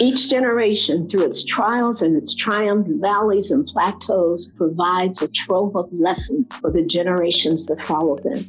Each generation, through its trials and its triumphs, valleys, and plateaus, provides a trove of lessons for the generations that follow them.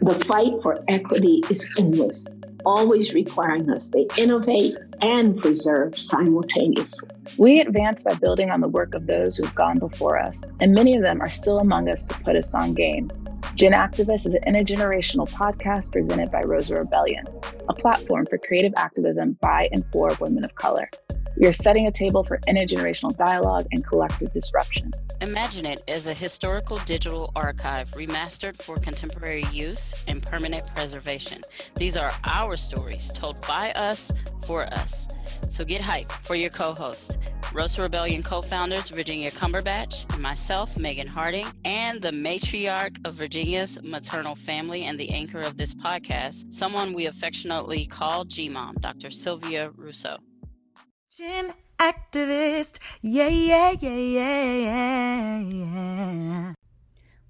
The fight for equity is endless, always requiring us to innovate and preserve simultaneously. We advance by building on the work of those who've gone before us, and many of them are still among us to put us on game. Gen Activist is an intergenerational podcast presented by Rosa Rebellion, a platform for creative activism by and for women of color. We are setting a table for intergenerational dialogue and collective disruption. Imagine it as a historical digital archive remastered for contemporary use and permanent preservation. These are our stories told by us for us. So get hyped for your co hosts, Rosa Rebellion co founders Virginia Cumberbatch, myself, Megan Harding, and the matriarch of Virginia's maternal family and the anchor of this podcast, someone we affectionately call G Mom, Dr. Sylvia Rousseau. Gen activist, yeah, yeah, yeah, yeah, yeah.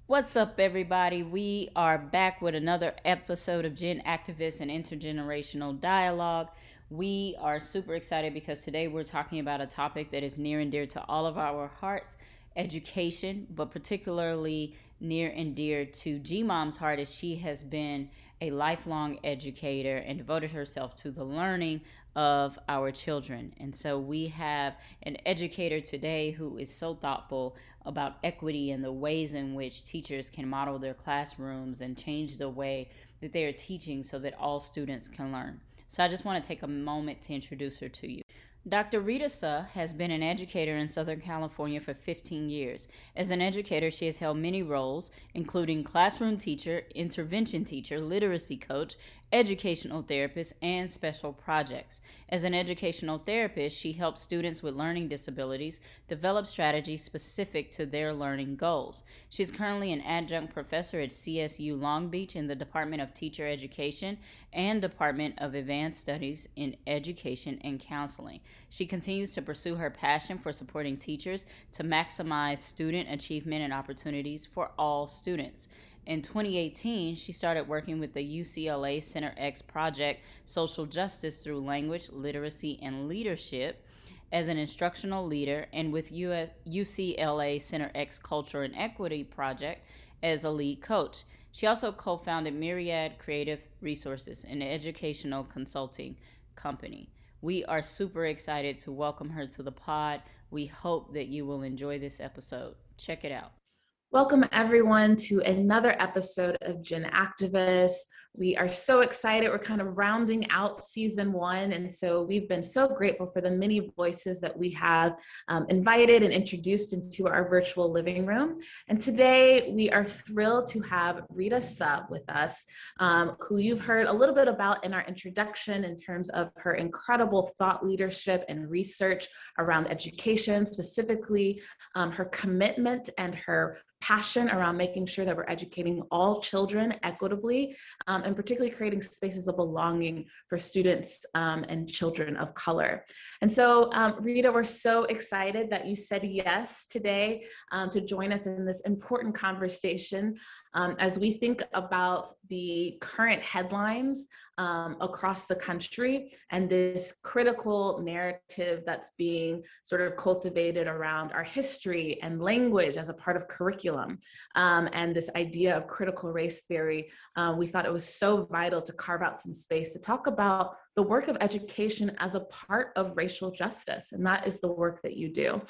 What's up, everybody? We are back with another episode of Gen Activist and Intergenerational Dialogue. We are super excited because today we're talking about a topic that is near and dear to all of our hearts education, but particularly near and dear to G Mom's heart as she has been a lifelong educator and devoted herself to the learning of our children. And so we have an educator today who is so thoughtful about equity and the ways in which teachers can model their classrooms and change the way that they are teaching so that all students can learn. So I just want to take a moment to introduce her to you. Dr. Rita Suh has been an educator in Southern California for 15 years. As an educator, she has held many roles, including classroom teacher, intervention teacher, literacy coach, educational therapist, and special projects. As an educational therapist, she helps students with learning disabilities develop strategies specific to their learning goals. She's currently an adjunct professor at CSU Long Beach in the Department of Teacher Education and Department of Advanced Studies in Education and Counseling. She continues to pursue her passion for supporting teachers to maximize student achievement and opportunities for all students. In 2018, she started working with the UCLA Center X project, Social Justice Through Language, Literacy, and Leadership, as an instructional leader, and with US, UCLA Center X Culture and Equity project as a lead coach. She also co founded Myriad Creative Resources, an educational consulting company. We are super excited to welcome her to the pod. We hope that you will enjoy this episode. Check it out. Welcome, everyone, to another episode of Gen Activists. We are so excited. We're kind of rounding out season one. And so we've been so grateful for the many voices that we have um, invited and introduced into our virtual living room. And today we are thrilled to have Rita Suh with us, um, who you've heard a little bit about in our introduction in terms of her incredible thought leadership and research around education, specifically um, her commitment and her passion around making sure that we're educating all children equitably um, and particularly creating spaces of belonging for students um, and children of color. And so, um, Rita, we're so excited that you said yes today um, to join us in this important conversation um, as we think about the current headlines um, across the country and this critical narrative that's being sort of cultivated around our history and language as a part of curriculum um, and this idea of critical race theory uh, we thought it was so vital to carve out some space to talk about the work of education as a part of racial justice and that is the work that you do.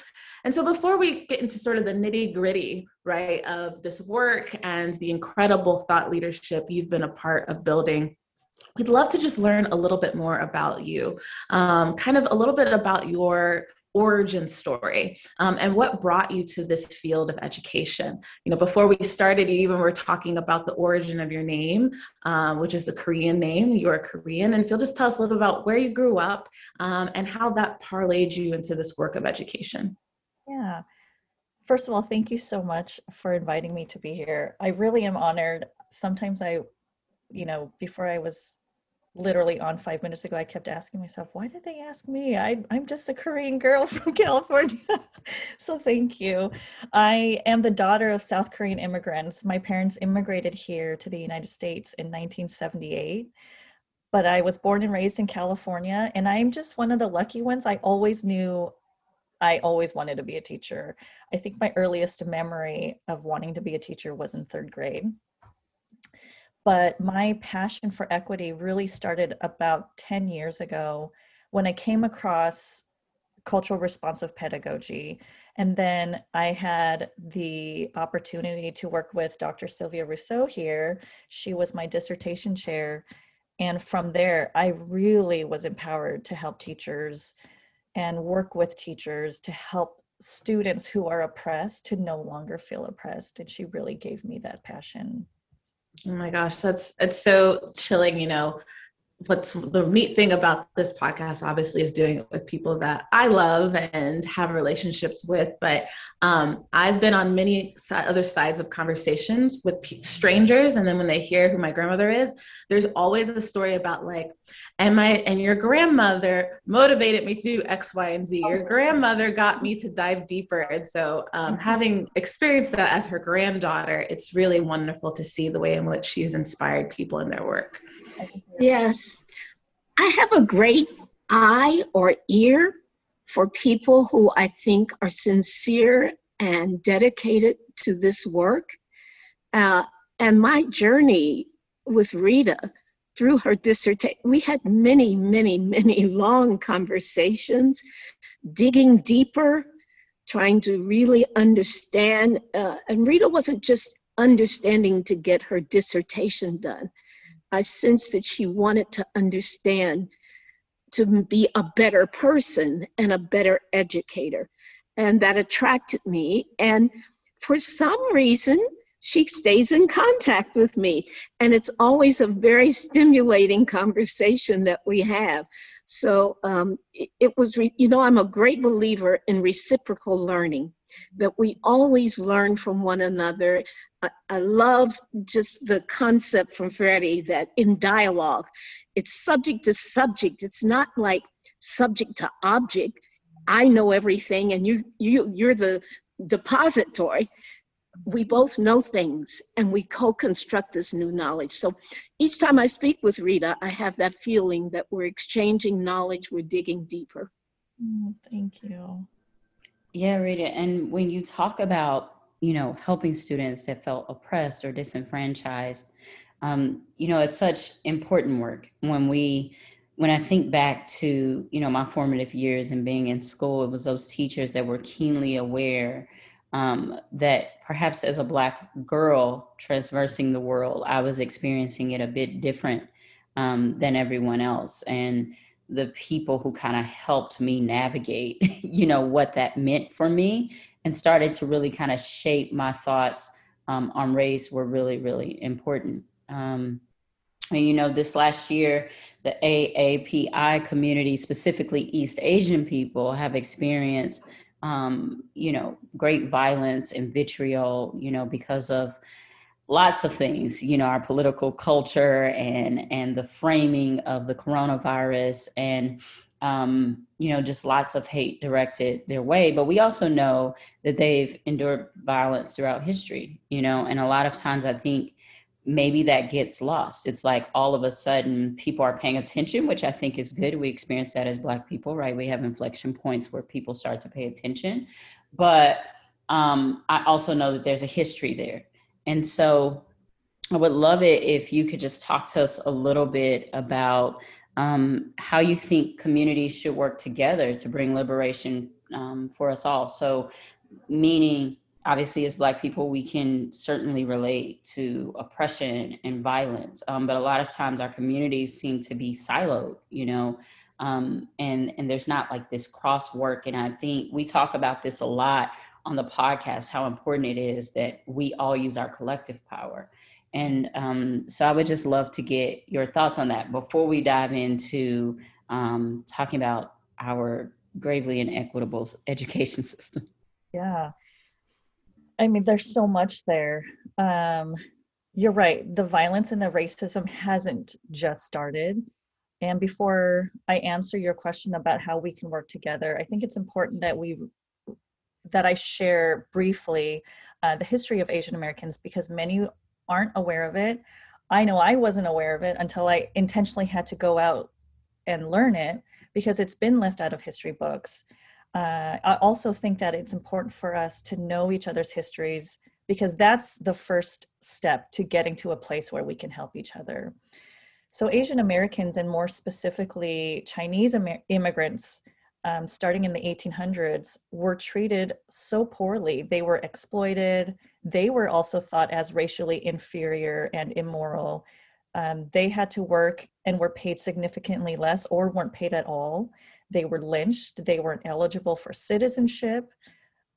And so before we get into sort of the nitty gritty right of this work and the incredible thought leadership you've been a part of building we'd love to just learn a little bit more about you, um, kind of a little bit about your origin story um, and what brought you to this field of education. You know before we started you even were talking about the origin of your name um, which is a korean name. You're korean and if you'll just tell us a little about where you grew up um, and how that parlayed you into this work of education. Yeah. First of all thank you so much for inviting me to be here. I really am honored. Sometimes i you know before i was literally on five minutes ago, I kept asking myself, why did they ask me? I, I'm just a Korean girl from California. so thank you. I am the daughter of South Korean immigrants. My parents immigrated here to the United States in 1978. but I was born and raised in California, and I'm just one of the lucky ones. I always knew I always wanted to be a teacher. I think my earliest memory of wanting to be a teacher was in third grade. But my passion for equity really started about 10 years ago when I came across cultural responsive pedagogy. And then I had the opportunity to work with Dr. Sylvia Rousseau here. She was my dissertation chair. And from there, I really was empowered to help teachers and work with teachers to help students who are oppressed to no longer feel oppressed. And she really gave me that passion. Oh my gosh, that's it's so chilling, you know, what's the neat thing about this podcast obviously is doing it with people that i love and have relationships with but um, i've been on many other sides of conversations with strangers and then when they hear who my grandmother is there's always a story about like and my and your grandmother motivated me to do x y and z your grandmother got me to dive deeper and so um, mm-hmm. having experienced that as her granddaughter it's really wonderful to see the way in which she's inspired people in their work Yes. I have a great eye or ear for people who I think are sincere and dedicated to this work. Uh, and my journey with Rita through her dissertation, we had many, many, many long conversations, digging deeper, trying to really understand. Uh, and Rita wasn't just understanding to get her dissertation done. I sensed that she wanted to understand to be a better person and a better educator. And that attracted me. And for some reason, she stays in contact with me. And it's always a very stimulating conversation that we have. So um, it, it, was, re- you know, I'm a great believer in reciprocal learning that we always learn from one another. I, I love just the concept from Freire that in dialogue, it's subject to subject. It's not like subject to object. I know everything and you you you're the depository. We both know things and we co-construct this new knowledge. So each time I speak with Rita, I have that feeling that we're exchanging knowledge, we're digging deeper. Mm, thank you. Yeah, Rita. And when you talk about, you know, helping students that felt oppressed or disenfranchised, um, you know, it's such important work. When we, when I think back to, you know, my formative years and being in school, it was those teachers that were keenly aware um, that perhaps as a Black girl traversing the world, I was experiencing it a bit different um, than everyone else. And the people who kind of helped me navigate, you know, what that meant for me and started to really kind of shape my thoughts um, on race were really, really important. Um, and, you know, this last year, the AAPI community, specifically East Asian people, have experienced, um, you know, great violence and vitriol, you know, because of lots of things you know our political culture and and the framing of the coronavirus and um, you know just lots of hate directed their way. But we also know that they've endured violence throughout history you know and a lot of times i think maybe that gets lost. It's like all of a sudden people are paying attention which i think is good. We experience that as black people right? We have inflection points where people start to pay attention. But um, i also know that there's a history there. And so I would love it if you could just talk to us a little bit about um, how you think communities should work together to bring liberation um, for us all. So, meaning, obviously, as Black people, we can certainly relate to oppression and violence, um, but a lot of times our communities seem to be siloed, you know. Um, and and there's not like this cross work, and I think we talk about this a lot on the podcast how important it is that we all use our collective power. And um, so I would just love to get your thoughts on that before we dive into um, talking about our gravely inequitable education system. Yeah. I mean, there's so much there. Um, you're right. The violence and the racism hasn't just started. And before I answer your question about how we can work together, I think it's important that we that I share briefly uh, the history of Asian Americans because many aren't aware of it. I know I wasn't aware of it until I intentionally had to go out and learn it because it's been left out of history books. Uh, I also think that it's important for us to know each other's histories because that's the first step to getting to a place where we can help each other. So, Asian Americans, and more specifically Chinese immigrants, um, starting in the 1800s, were treated so poorly. They were exploited. They were also thought as racially inferior and immoral. Um, they had to work and were paid significantly less or weren't paid at all. They were lynched. They weren't eligible for citizenship.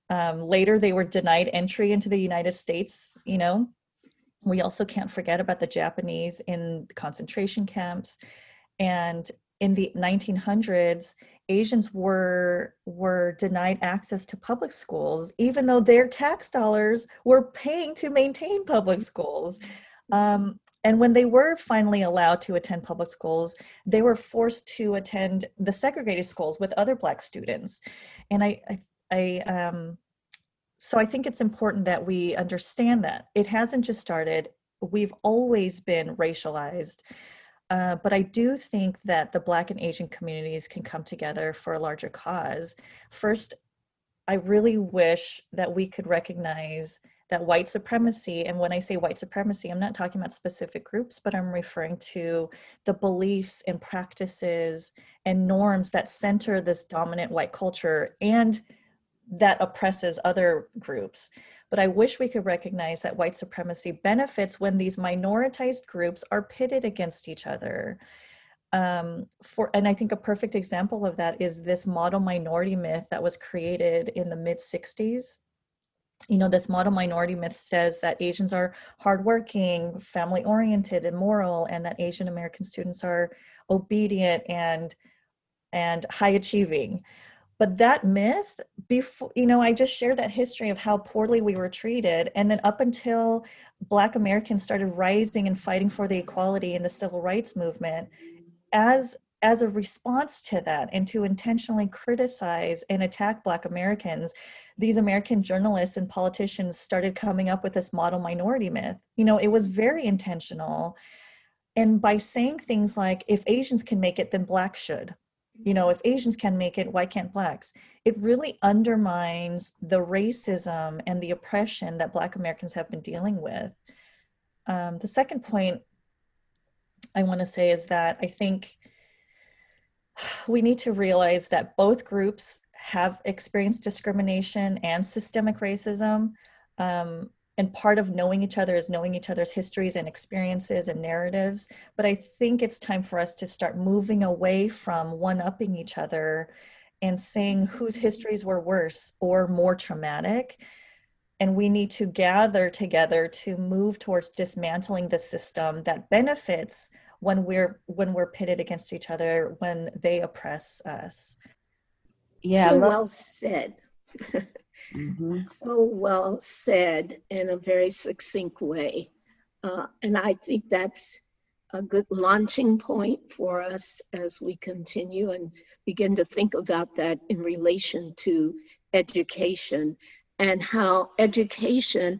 Um, later, they were denied entry into the United States. You know, we also can't forget about the Japanese in concentration camps. And in the 1900s, Asians were were denied access to public schools, even though their tax dollars were paying to maintain public schools. Um, and when they were finally allowed to attend public schools, they were forced to attend the segregated schools with other Black students. And I, I, I um, so I think it's important that we understand that it hasn't just started. We've always been racialized. Uh, but I do think that the Black and Asian communities can come together for a larger cause. First, I really wish that we could recognize that white supremacy, and when I say white supremacy, I'm not talking about specific groups, but I'm referring to the beliefs and practices and norms that center this dominant white culture and that oppresses other groups. But I wish we could recognize that white supremacy benefits when these minoritized groups are pitted against each other. Um, for and I think a perfect example of that is this model minority myth that was created in the mid 60s you know this model minority myth says that asians are hardworking family oriented and moral and that asian american students are obedient and and high achieving. But that myth before you know i just shared that history of how poorly we were treated and then up until black americans started rising and fighting for the equality in the civil rights movement as as a response to that and to intentionally criticize and attack black americans these american journalists and politicians started coming up with this model minority myth. You know it was very intentional. And by saying things like if asians can make it then blacks should. You know if asians can make it why can't blacks? It really undermines the racism and the oppression that black americans have been dealing with. Um, the second point i want to say is that i think we need to realize that both groups have experienced discrimination and systemic racism. Um, and part of knowing each other is knowing each other's histories and experiences and narratives. But I think it's time for us to start moving away from one upping each other and saying whose histories were worse or more traumatic. And we need to gather together to move towards dismantling the system that benefits when we're when we're pitted against each other when they oppress us. Yeah so well said. Mm-hmm. so well said in a very succinct way. Uh, and i think that's a good launching point for us as we continue and begin to think about that in relation to education and how education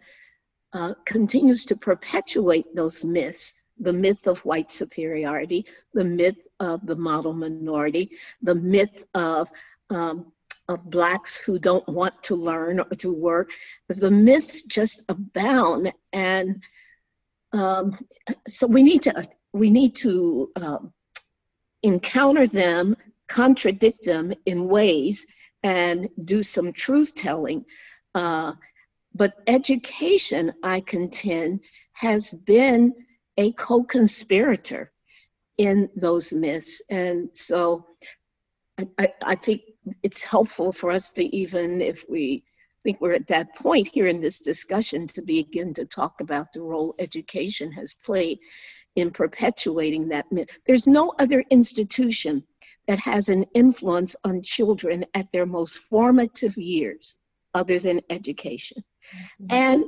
uh, continues to perpetuate those myths the myth of white superiority, the myth of the model minority, the myth of um, of blacks who don't want to learn or to work. The myths just abound, and um, so we need to we need to um, encounter them, contradict them in ways, and do some truth telling. Uh, but education, I contend, has been a co-conspirator in those myths. And so I, I, I, think it's helpful for us to even, if we think we're at that point here in this discussion, to begin to talk about the role education has played in perpetuating that myth. There's no other institution that has an influence on children at their most formative years other than education. Mm-hmm. And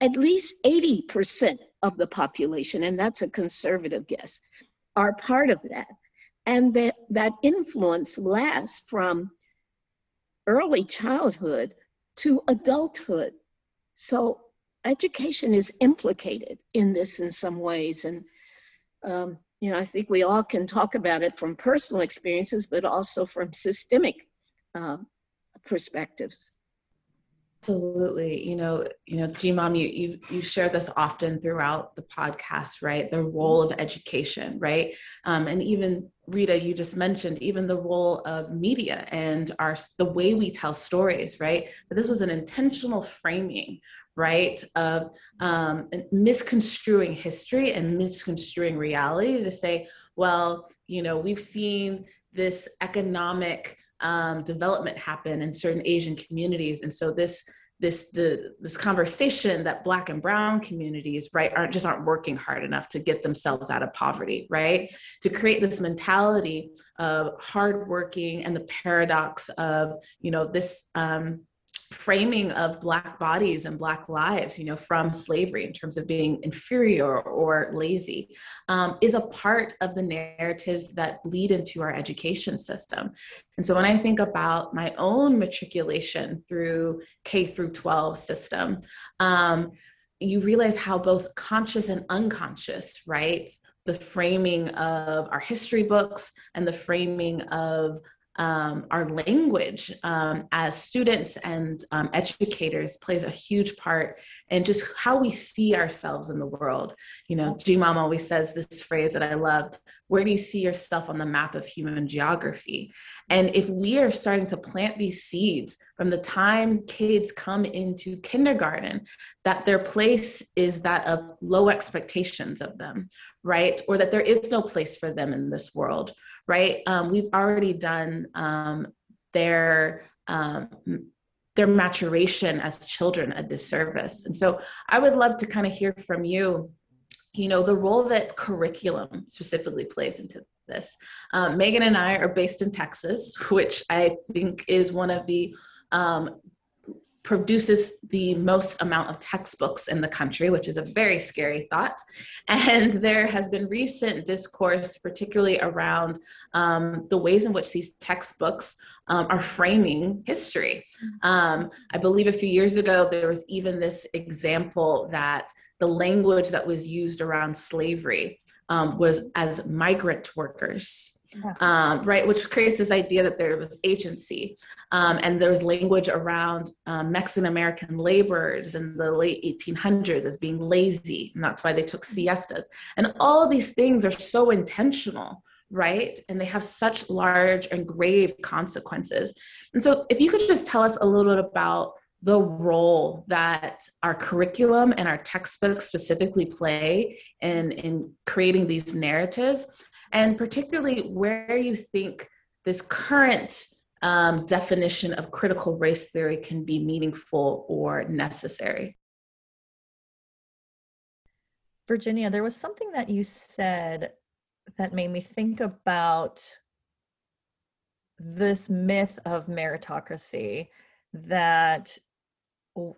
at least 80% of the population, and that's a conservative guess, are part of that. And that, that influence lasts from early childhood to adulthood. So education is implicated in this in some ways. And, um, you know, I think we all can talk about it from personal experiences, but also from systemic uh, perspectives. Absolutely. You know, you know, GMOM, you, you you share this often throughout the podcast, right? The role of education, right? Um, and even Rita, you just mentioned even the role of media and our the way we tell stories, right? But this was an intentional framing, right, of um, misconstruing history and misconstruing reality to say, well, you know, we've seen this economic um, development happen in certain Asian communities. And so this this the this conversation that black and brown communities right aren't just aren't working hard enough to get themselves out of poverty right to create this mentality of hardworking and the paradox of you know this um, framing of black bodies and black lives you know from slavery in terms of being inferior or lazy um, is a part of the narratives that bleed into our education system. And so when i think about my own matriculation through k through 12 system um, you realize how both conscious and unconscious right the framing of our history books and the framing of um, our language um, as students and um, educators plays a huge part in just how we see ourselves in the world. You know, G Mom always says this phrase that I love where do you see yourself on the map of human geography? And if we are starting to plant these seeds from the time kids come into kindergarten, that their place is that of low expectations of them, right? Or that there is no place for them in this world right? Um, we've already done um, their um, their maturation as children a disservice. And so I would love to kind of hear from you, you know, the role that curriculum specifically plays into this. Um, Megan and I are based in Texas, which I think is one of the um, produces the most amount of textbooks in the country, which is a very scary thought. And there has been recent discourse, particularly around um, the ways in which these textbooks um, are framing history. Um, I believe a few years ago, there was even this example that the language that was used around slavery um, was as migrant workers um, right? Which creates this idea that there was agency. Um, and there was language around um, Mexican American laborers in the late 1800s as being lazy, and that's why they took siestas. And all these things are so intentional, right? And they have such large and grave consequences. And so, if you could just tell us a little bit about the role that our curriculum and our textbooks specifically play in, in creating these narratives and particularly where you think this current um, definition of critical race theory can be meaningful or necessary. Virginia, there was something that you said that made me think about this myth of meritocracy that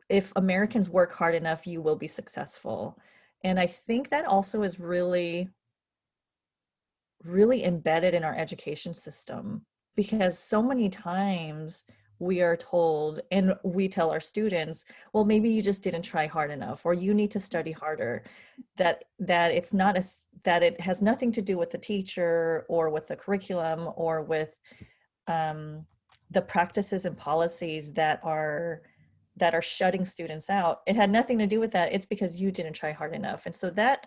if Americans work hard enough, you will be successful. And I think that also is really really embedded in our education system because so many times we are told and we tell our students well maybe you just didn't try hard enough or you need to study harder. That that it's not as that it has nothing to do with the teacher or with the curriculum or with um, the practices and policies that are that are shutting students out. It had nothing to do with that. It's because you didn't try hard enough. And so that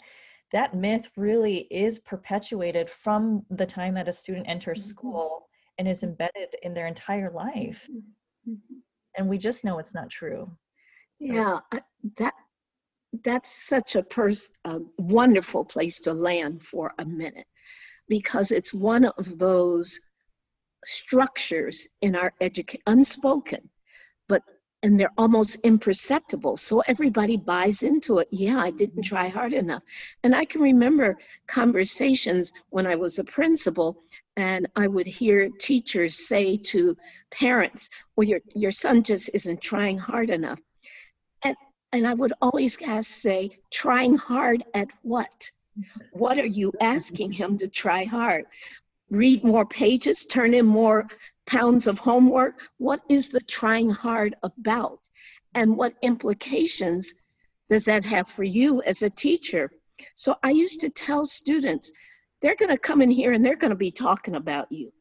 that myth really is perpetuated from the time that a student enters mm-hmm. school and is embedded in their entire life mm-hmm. and we just know it's not true so. yeah that that's such a pers- a wonderful place to land for a minute because it's one of those structures in our education unspoken and they're almost imperceptible. So everybody buys into it. Yeah, I didn't mm-hmm. try hard enough. And I can remember conversations when I was a principal, and I would hear teachers say to parents, Well, your, your son just isn't trying hard enough. And, and I would always ask, say, trying hard at what? What are you mm-hmm. asking him to try hard? Read more pages, turn in more pounds of homework? What is the trying hard about? And what implications does that have for you as a teacher? So I used to tell students, they're going to come in here and they're going to be talking about you.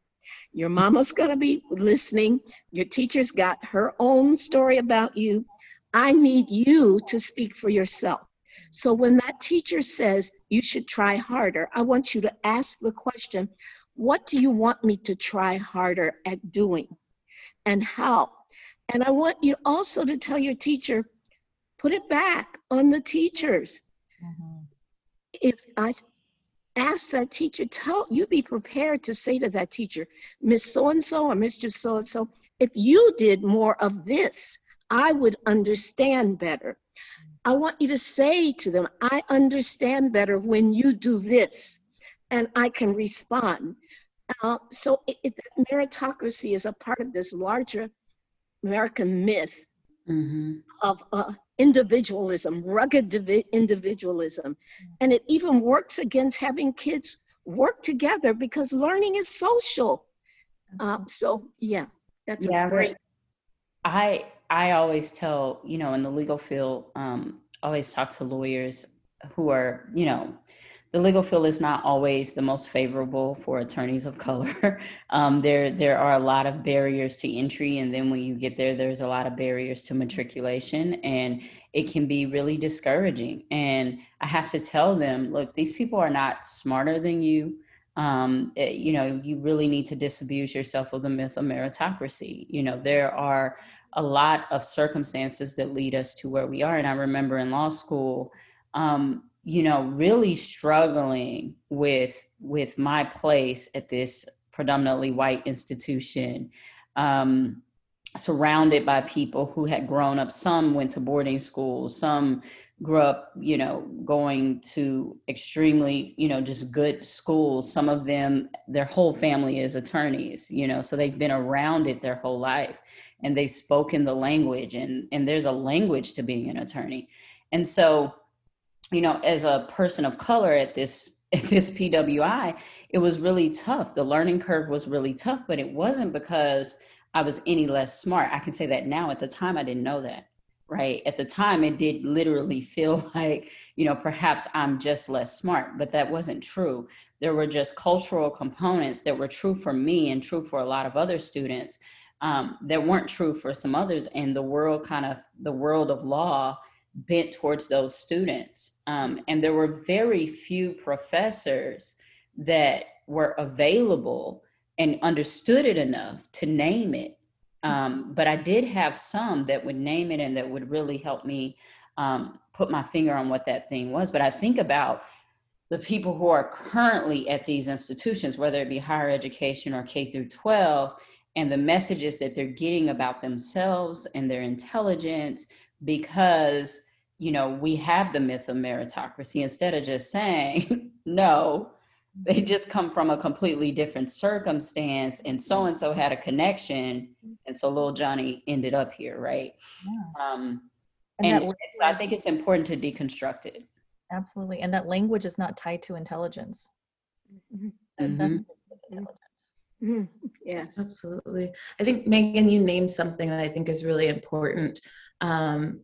Your mama's going to be listening. Your teacher's got her own story about you. I need you to speak for yourself. So when that teacher says you should try harder, I want you to ask the question, what do you want me to try harder at doing? And how? And I want you also to tell your teacher, put it back on the teachers. Mm-hmm. If I ask that teacher, tell you be prepared to say to that teacher, Miss So and so or Mr. So and so, if you did more of this, I would understand better. I want you to say to them, I understand better when you do this, and I can respond. Uh, so it, it, meritocracy is a part of this larger American myth mm-hmm. of uh, individualism, rugged divi- individualism. And it even works against having kids work together because learning is social. Uh, so, yeah, that's yeah, great. I I always tell, you know, in the legal field, um, always talk to lawyers who are, you know, the legal field is not always the most favorable for attorneys of color. um, there, there are a lot of barriers to entry, and then when you get there, there's a lot of barriers to matriculation, and it can be really discouraging. And I have to tell them, look, these people are not smarter than you. Um, it, you know, you really need to disabuse yourself of the myth of meritocracy. You know, there are a lot of circumstances that lead us to where we are. And I remember in law school, um, you know, really struggling with with my place at this predominantly white institution, um, surrounded by people who had grown up. Some went to boarding schools, some grew up, you know, going to extremely, you know, just good schools. Some of them, their whole family is attorneys, you know, so they've been around it their whole life and they've spoken the language and and there's a language to being an attorney. And so you know, as a person of color at this at this PWI, it was really tough. The learning curve was really tough, but it wasn't because I was any less smart. I can say that now. At the time, I didn't know that. Right. At the time, it did literally feel like, you know, perhaps I'm just less smart, but that wasn't true. There were just cultural components that were true for me and true for a lot of other students um, that weren't true for some others. And the world kind of, the world of law bent towards those students. Um, and there were very few professors that were available and understood it enough to name it. Um, but I did have some that would name it and that would really help me um, put my finger on what that thing was. But I think about the people who are currently at these institutions, whether it be higher education or K through 12, and the messages that they're getting about themselves and their intelligence because you know we have the myth of meritocracy instead of just saying no. They just come from a completely different circumstance and so and so had a connection and so little johnny ended up here right? Yeah. um and, and so i think it's important to deconstruct it. Absolutely and that language is not tied to intelligence. Mm-hmm. Mm-hmm. Yes, absolutely. I think Megan, you named something that I think is really important, um,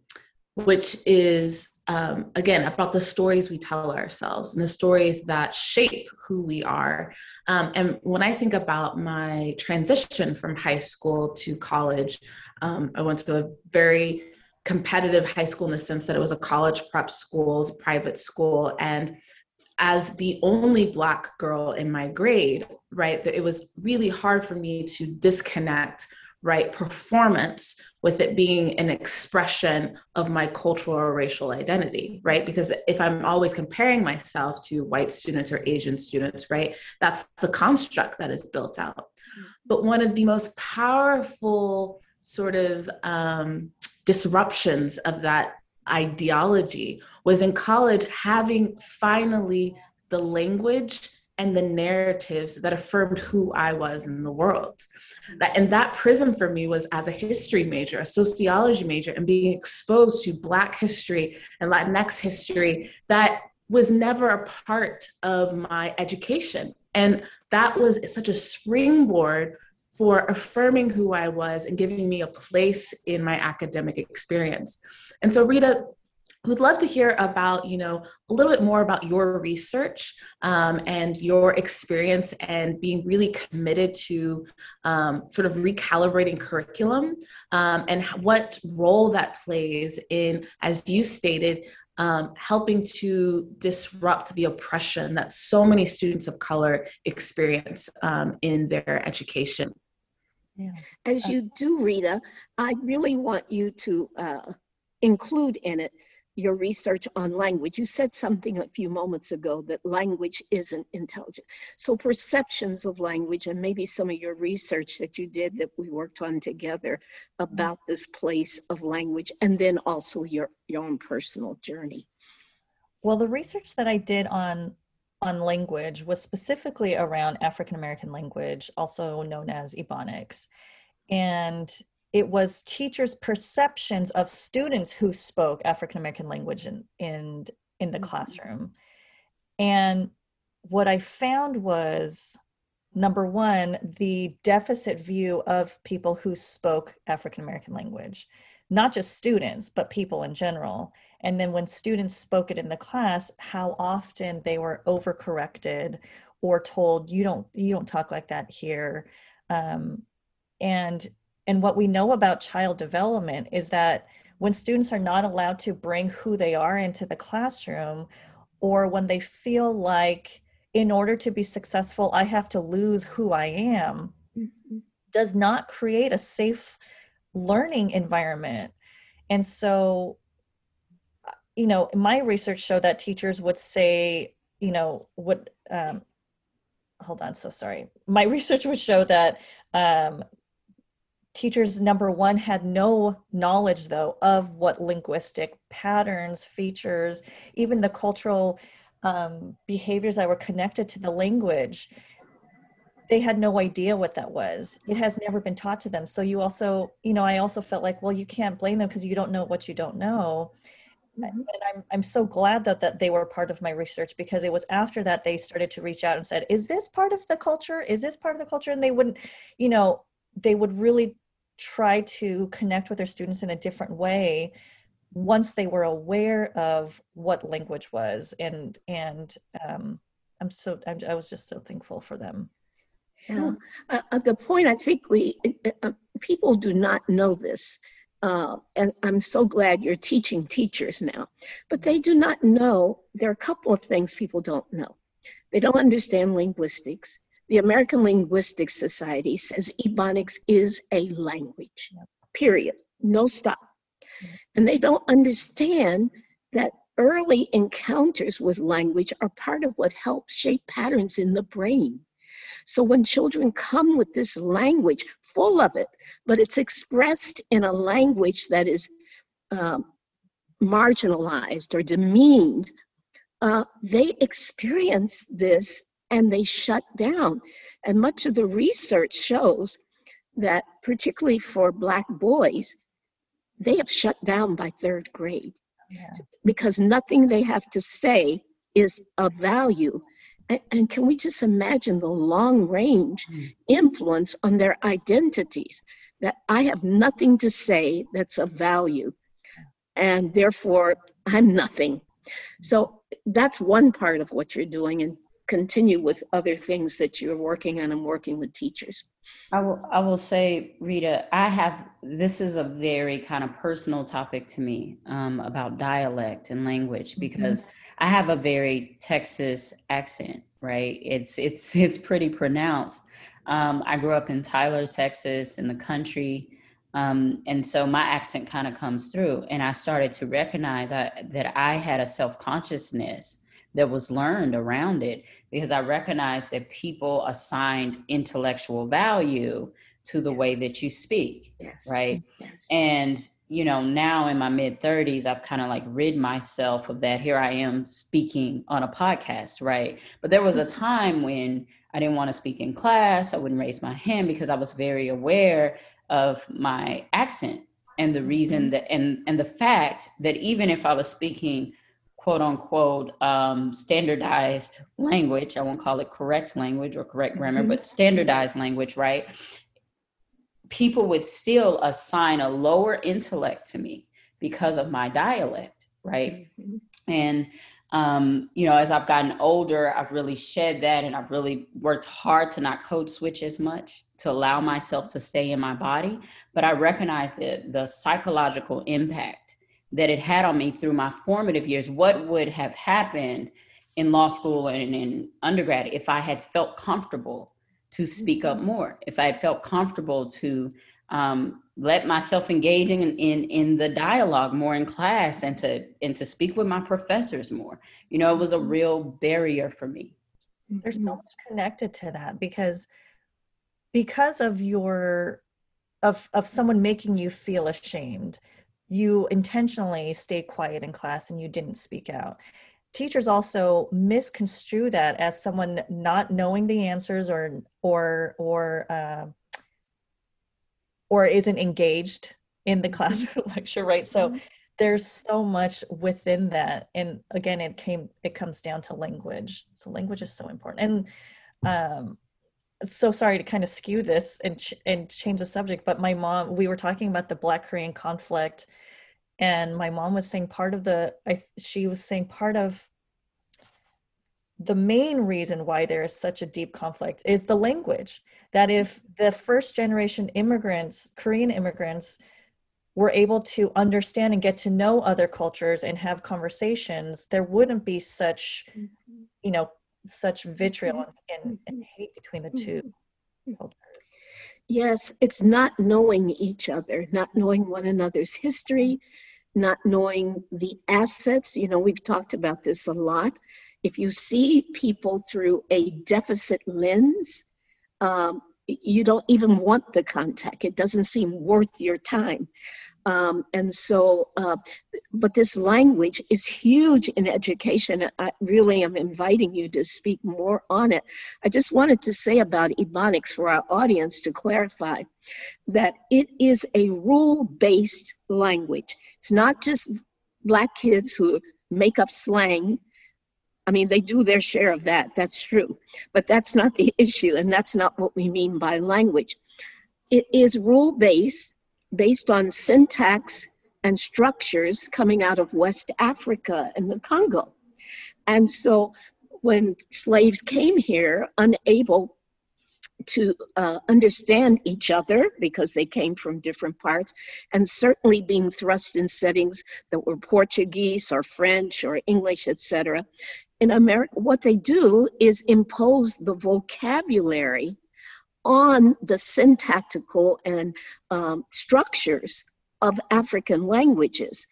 which is um, again about the stories we tell ourselves and the stories that shape who we are. Um, and when I think about my transition from high school to college, um, I went to a very competitive high school in the sense that it was a college prep school, a private school, and as the only black girl in my grade right it was really hard for me to disconnect right performance with it being an expression of my cultural or racial identity right because if i'm always comparing myself to white students or asian students right that's the construct that is built out mm-hmm. but one of the most powerful sort of um, disruptions of that ideology was in college having finally the language and the narratives that affirmed who I was in the world. And that prism for me was as a history major, a sociology major, and being exposed to Black history and Latinx history that was never a part of my education. And that was such a springboard for affirming who I was and giving me a place in my academic experience. And so, Rita, would love to hear about you know a little bit more about your research um, and your experience and being really committed to um, sort of recalibrating curriculum um, and what role that plays in as you stated um, helping to disrupt the oppression that so many students of color experience um, in their education yeah. as uh you do rita i really want you to uh, include in it your research on language. You said something a few moments ago that language isn't intelligent. So perceptions of language and maybe some of your research that you did that we worked on together about this place of language and then also your, your own personal journey. Well, the research that I did on on language was specifically around African American language, also known as Ebonics. And it was teachers' perceptions of students who spoke African American language in, in, in the mm-hmm. classroom. And what I found was number one, the deficit view of people who spoke African American language, not just students, but people in general. And then when students spoke it in the class, how often they were overcorrected or told, you don't, you don't talk like that here. Um, and and what we know about child development is that when students are not allowed to bring who they are into the classroom, or when they feel like in order to be successful, I have to lose who I am, mm-hmm. does not create a safe learning environment. And so, you know, my research showed that teachers would say, you know, would, um, hold on, so sorry. My research would show that um, teachers number one had no knowledge though of what linguistic patterns features even the cultural um, behaviors that were connected to the language they had no idea what that was. It has never been taught to them. So you also you know i also felt like well you can't blame them because you don't know what you don't know. Mm-hmm. and I'm, I'm so glad that, that they were part of my research because it was after that they started to reach out and said is this part of the culture? Is this part of the culture? And they wouldn't you know they would really try to connect with their students in a different way once they were aware of what language was and and um, i'm so I'm, i was just so thankful for them. Yeah. Uh, uh, the point i think we uh, uh, people do not know this uh, and i'm so glad you're teaching teachers now but they do not know there are a couple of things people don't know. They don't understand linguistics the American Linguistic Society says Ebonics is a language, period, no stop. And they don't understand that early encounters with language are part of what helps shape patterns in the brain. So when children come with this language, full of it, but it's expressed in a language that is um, marginalized or demeaned, uh, they experience this and they shut down. And much of the research shows that, particularly for Black boys, they have shut down by third grade yeah. because nothing they have to say is of value. And, and can we just imagine the long range mm. influence on their identities? That I have nothing to say that's of value, and therefore I'm nothing. So that's one part of what you're doing. And continue with other things that you're working on and working with teachers. I will, I will say, Rita, I have, this is a very kind of personal topic to me um, about dialect and language mm-hmm. because mm-hmm. I have a very Texas accent, right? It's, it's, it's pretty pronounced. Um, I grew up in Tyler, Texas, in the country. Um, and so my accent kind of comes through, and I started to recognize I, that I had a self consciousness that was learned around it because I recognized that people assigned intellectual value to the yes. way that you speak. Yes. Right. Yes. And, you know, now in my mid 30s, I've kind of like rid myself of that. Here I am speaking on a podcast. Right. But there was a mm-hmm. time when I didn't want to speak in class. I wouldn't raise my hand because I was very aware of my accent and the reason mm-hmm. that and and the fact that even if I was speaking quote unquote um, standardized language. I won't call it correct language or correct grammar, mm-hmm. but standardized language, right? People would still assign a lower intellect to me because of my dialect, right? Mm-hmm. And um, you know, as I've gotten older, I've really shed that and I've really worked hard to not code switch as much to allow myself to stay in my body. But I recognize that the psychological impact that it had on me through my formative years. What would have happened in law school and in undergrad if I had felt comfortable to speak up mm-hmm. more, if I had felt comfortable to um, let myself engaging in, in, in the dialogue more in class and to and to speak with my professors more you know it was a mm-hmm. real barrier for me there's so mm-hmm. much connected to that because because of your of of someone making you feel ashamed you intentionally stayed quiet in class and you didn't speak out teachers also misconstrue that as someone not knowing the answers or or or uh, or isn't engaged in the mm-hmm. classroom lecture right so mm-hmm. there's so much within that and again it came it comes down to language so language is so important and um so sorry to kind of skew this and ch- and change the subject but my mom we were talking about the black korean conflict and my mom was saying part of the I, she was saying part of the main reason why there is such a deep conflict is the language. That if the first generation immigrants, Korean immigrants, were able to understand and get to know other cultures and have conversations, there wouldn't be such, mm-hmm. you know, such vitriol and, mm-hmm. and hate between the two mm-hmm. Mm-hmm. cultures. Yes, it's not knowing each other, not knowing one another's history, not knowing the assets. You know, we've talked about this a lot if you see people through a deficit lens, um, you don't even want the contact. It doesn't seem worth your time. Um, and so, uh, but this language is huge in education. I really am inviting you to speak more on it. I just wanted to say about Ebonics for our audience to clarify that it is a rule based language. It's not just Black kids who make up slang I mean, they do their share of that, that's true. But that's not the issue, and that's not what we mean by language. It is rule based, based on syntax and structures coming out of West Africa and the Congo. And so when slaves came here, unable to uh, understand each other because they came from different parts, and certainly being thrust in settings that were Portuguese or French or English, etc in America, what they do is impose the vocabulary on the syntactical and um, structures of African languages.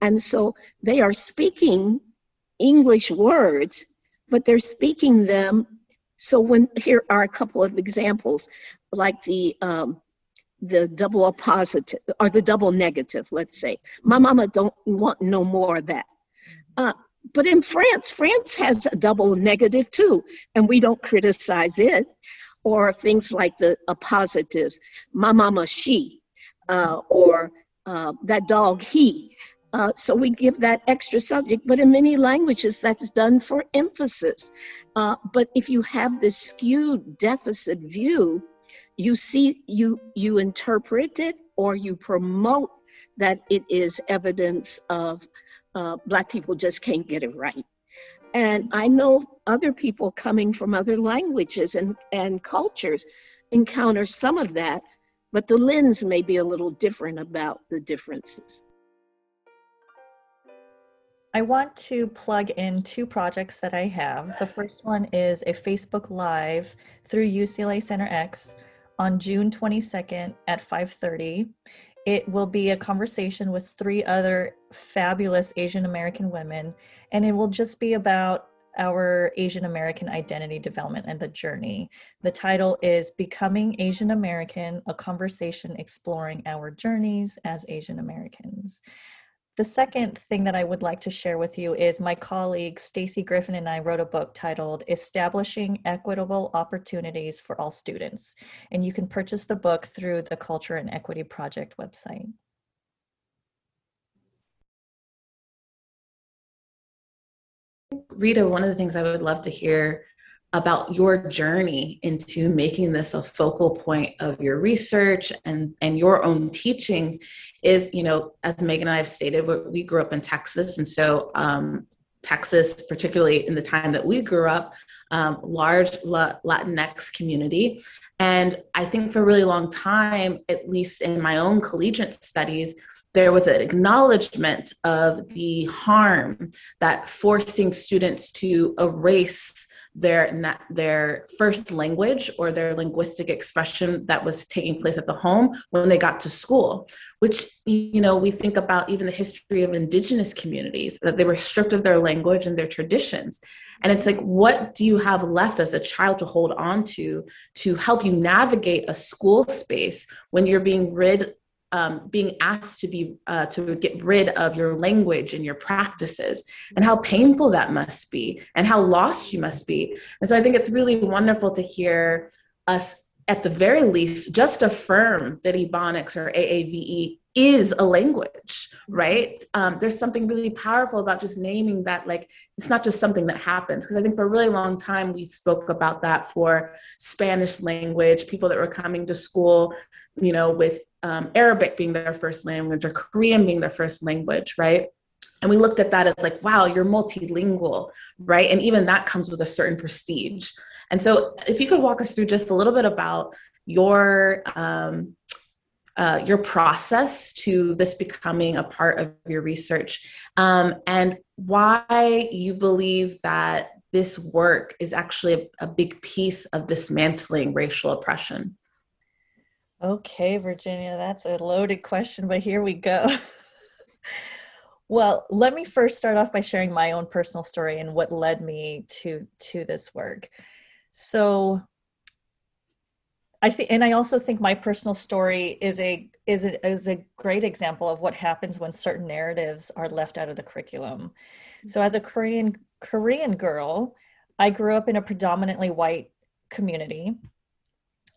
And so they are speaking English words, but they're speaking them. So when here are a couple of examples, like the um, the double appositive or the double negative, let's say. My mama don't want no more of that. Uh, but in France, France has a double negative too, and we don't criticize it. Or things like the appositives, my mama, she, uh, or uh, that dog, he. Uh, so we give that extra subject, but in many languages that's done for emphasis. Uh, but if you have this skewed deficit view, you see, you you interpret it or you promote that it is evidence of uh, Black people just can't get it right. And I know other people coming from other languages and, and cultures encounter some of that, but the lens may be a little different about the differences. I want to plug in two projects that I have. The first one is a Facebook Live through UCLA Center X on June 22nd at 5:30. It will be a conversation with three other fabulous Asian American women, and it will just be about our Asian American identity development and the journey. The title is Becoming Asian American A Conversation Exploring Our Journeys as Asian Americans. The second thing that I would like to share with you is my colleague Stacy Griffin and I wrote a book titled Establishing Equitable Opportunities for All Students. And you can purchase the book through the Culture and Equity Project website. Rita, one of the things I would love to hear about your journey into making this a focal point of your research and and your own teachings is you know as megan and i have stated we grew up in texas. And so um, texas particularly in the time that we grew up um, large latinx community. And i think for a really long time at least in my own collegiate studies there was an acknowledgement of the harm that forcing students to erase their their first language or their linguistic expression that was taking place at the home when they got to school which you know we think about even the history of indigenous communities that they were stripped of their language and their traditions. And it's like what do you have left as a child to hold on to to help you navigate a school space when you're being rid um, being asked to be uh, to get rid of your language and your practices and how painful that must be and how lost you must be. And so i think it's really wonderful to hear us at the very least just affirm that ebonics or aave is a language right? Um, there's something really powerful about just naming that like it's not just something that happens. Because i think for a really long time we spoke about that for spanish language people that were coming to school you know with um, Arabic being their first language or Korean being their first language, right? And we looked at that as like, wow, you're multilingual, right? And even that comes with a certain prestige. And so, if you could walk us through just a little bit about your um, uh, your process to this becoming a part of your research, um, and why you believe that this work is actually a, a big piece of dismantling racial oppression. Okay, Virginia, that's a loaded question, but here we go. well, let me first start off by sharing my own personal story and what led me to to this work. So, I think, and I also think my personal story is a is a, is a great example of what happens when certain narratives are left out of the curriculum. Mm. So, as a Korean Korean girl, I grew up in a predominantly white community,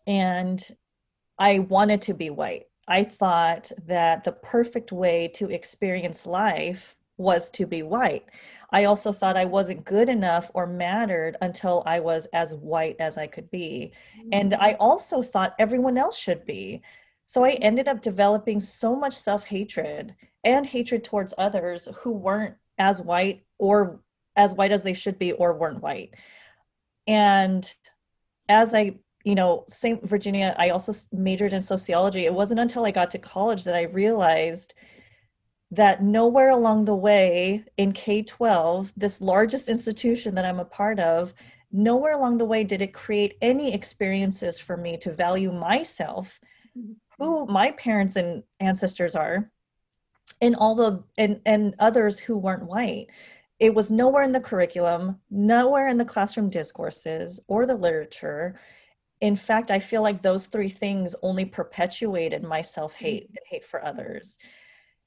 and I wanted to be white. I thought that the perfect way to experience life was to be white. I also thought I wasn't good enough or mattered until I was as white as I could be. And mm. I also thought everyone else should be. So I ended up developing so much self hatred and hatred towards others who weren't as white or as white as they should be or weren't white. And as I you know, St. Virginia, I also majored in sociology. It wasn't until I got to college that I realized that nowhere along the way in K 12, this largest institution that I'm a part of, nowhere along the way did it create any experiences for me to value myself, mm-hmm. who my parents and ancestors are, and all the and, and others who weren't white. It was nowhere in the curriculum, nowhere in the classroom discourses or the literature in fact, I feel like those three things only perpetuated my self hate and hate for others.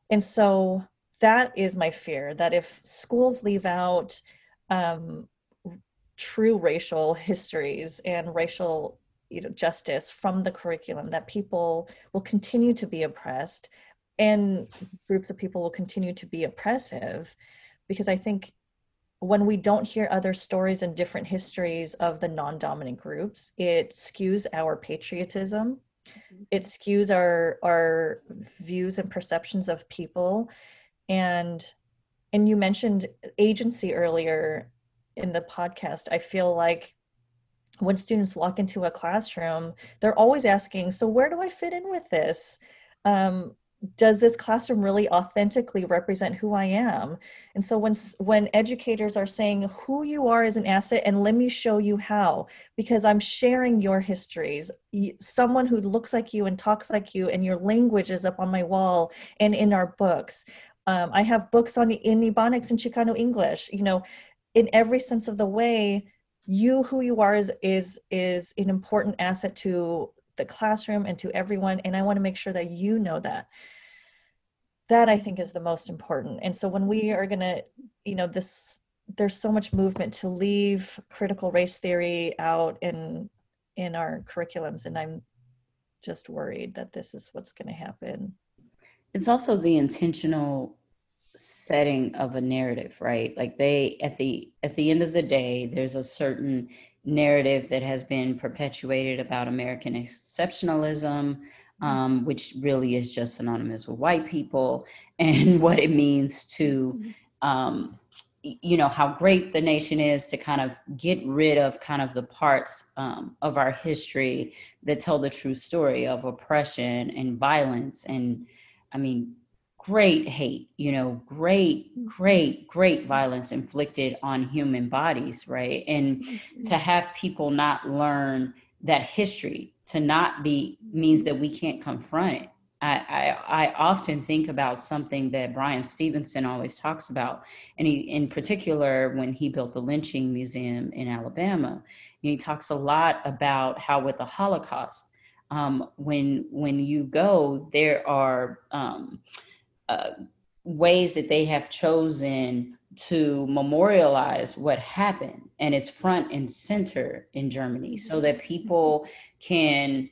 And so that is my fear that if schools leave out um, true racial histories and racial you know, justice from the curriculum, that people will continue to be oppressed and groups of people will continue to be oppressive because I think when we don't hear other stories and different histories of the non-dominant groups it skews our patriotism. Mm-hmm. it skews our our views and perceptions of people. And and you mentioned agency earlier in the podcast. I feel like when students walk into a classroom they're always asking so where do i fit in with this? Um, does this classroom really authentically represent who I am? And so when when educators are saying who you are is an asset and let me show you how because I'm sharing your histories, someone who looks like you and talks like you and your language is up on my wall and in our books. Um, I have books on in Ebonics and Chicano English. You know, in every sense of the way, you who you are is is is an important asset to the classroom and to everyone and i want to make sure that you know that. That i think is the most important. And so when we are going to you know this there's so much movement to leave critical race theory out in in our curriculums and i'm just worried that this is what's going to happen. It's also the intentional setting of a narrative right? Like they at the at the end of the day there's a certain narrative that has been perpetuated about American exceptionalism, um, which really is just synonymous with white people, and what it means to, um, you know, how great the nation is to kind of get rid of kind of the parts um, of our history that tell the true story of oppression and violence. And I mean, great hate, you know, great, mm-hmm. great, great violence inflicted on human bodies, right? And mm-hmm. to have people not learn that history, to not be means that we can't confront it. I, I, I often think about something that Bryan Stevenson always talks about, and he, in particular, when he built the lynching museum in Alabama, he talks a lot about how with the Holocaust, um, when when you go, there are um, uh, ways that they have chosen to memorialize what happened. And it's front and center in Germany so that people can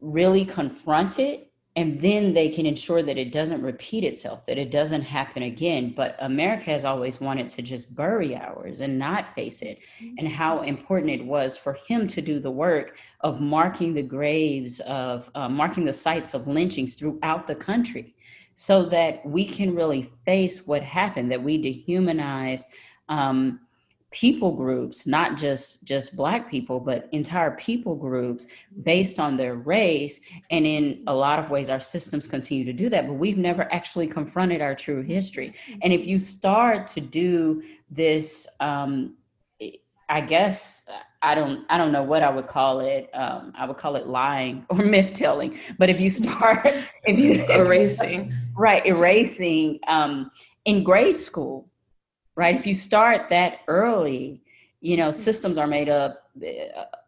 really confront it and then they can ensure that it doesn't repeat itself that it doesn't happen again. But america has always wanted to just bury ours and not face it. And how important it was for him to do the work of marking the graves of uh, marking the sites of lynchings throughout the country so that we can really face what happened, that we dehumanize um, people groups, not just just black people, but entire people groups based on their race. And in a lot of ways, our systems continue to do that, but we've never actually confronted our true history. And if you start to do this, um, I guess I don't I don't know what I would call it. Um, I would call it lying or myth telling. But if you start if you erasing right erasing um, in grade school, right? If you start that early, you know systems are made up.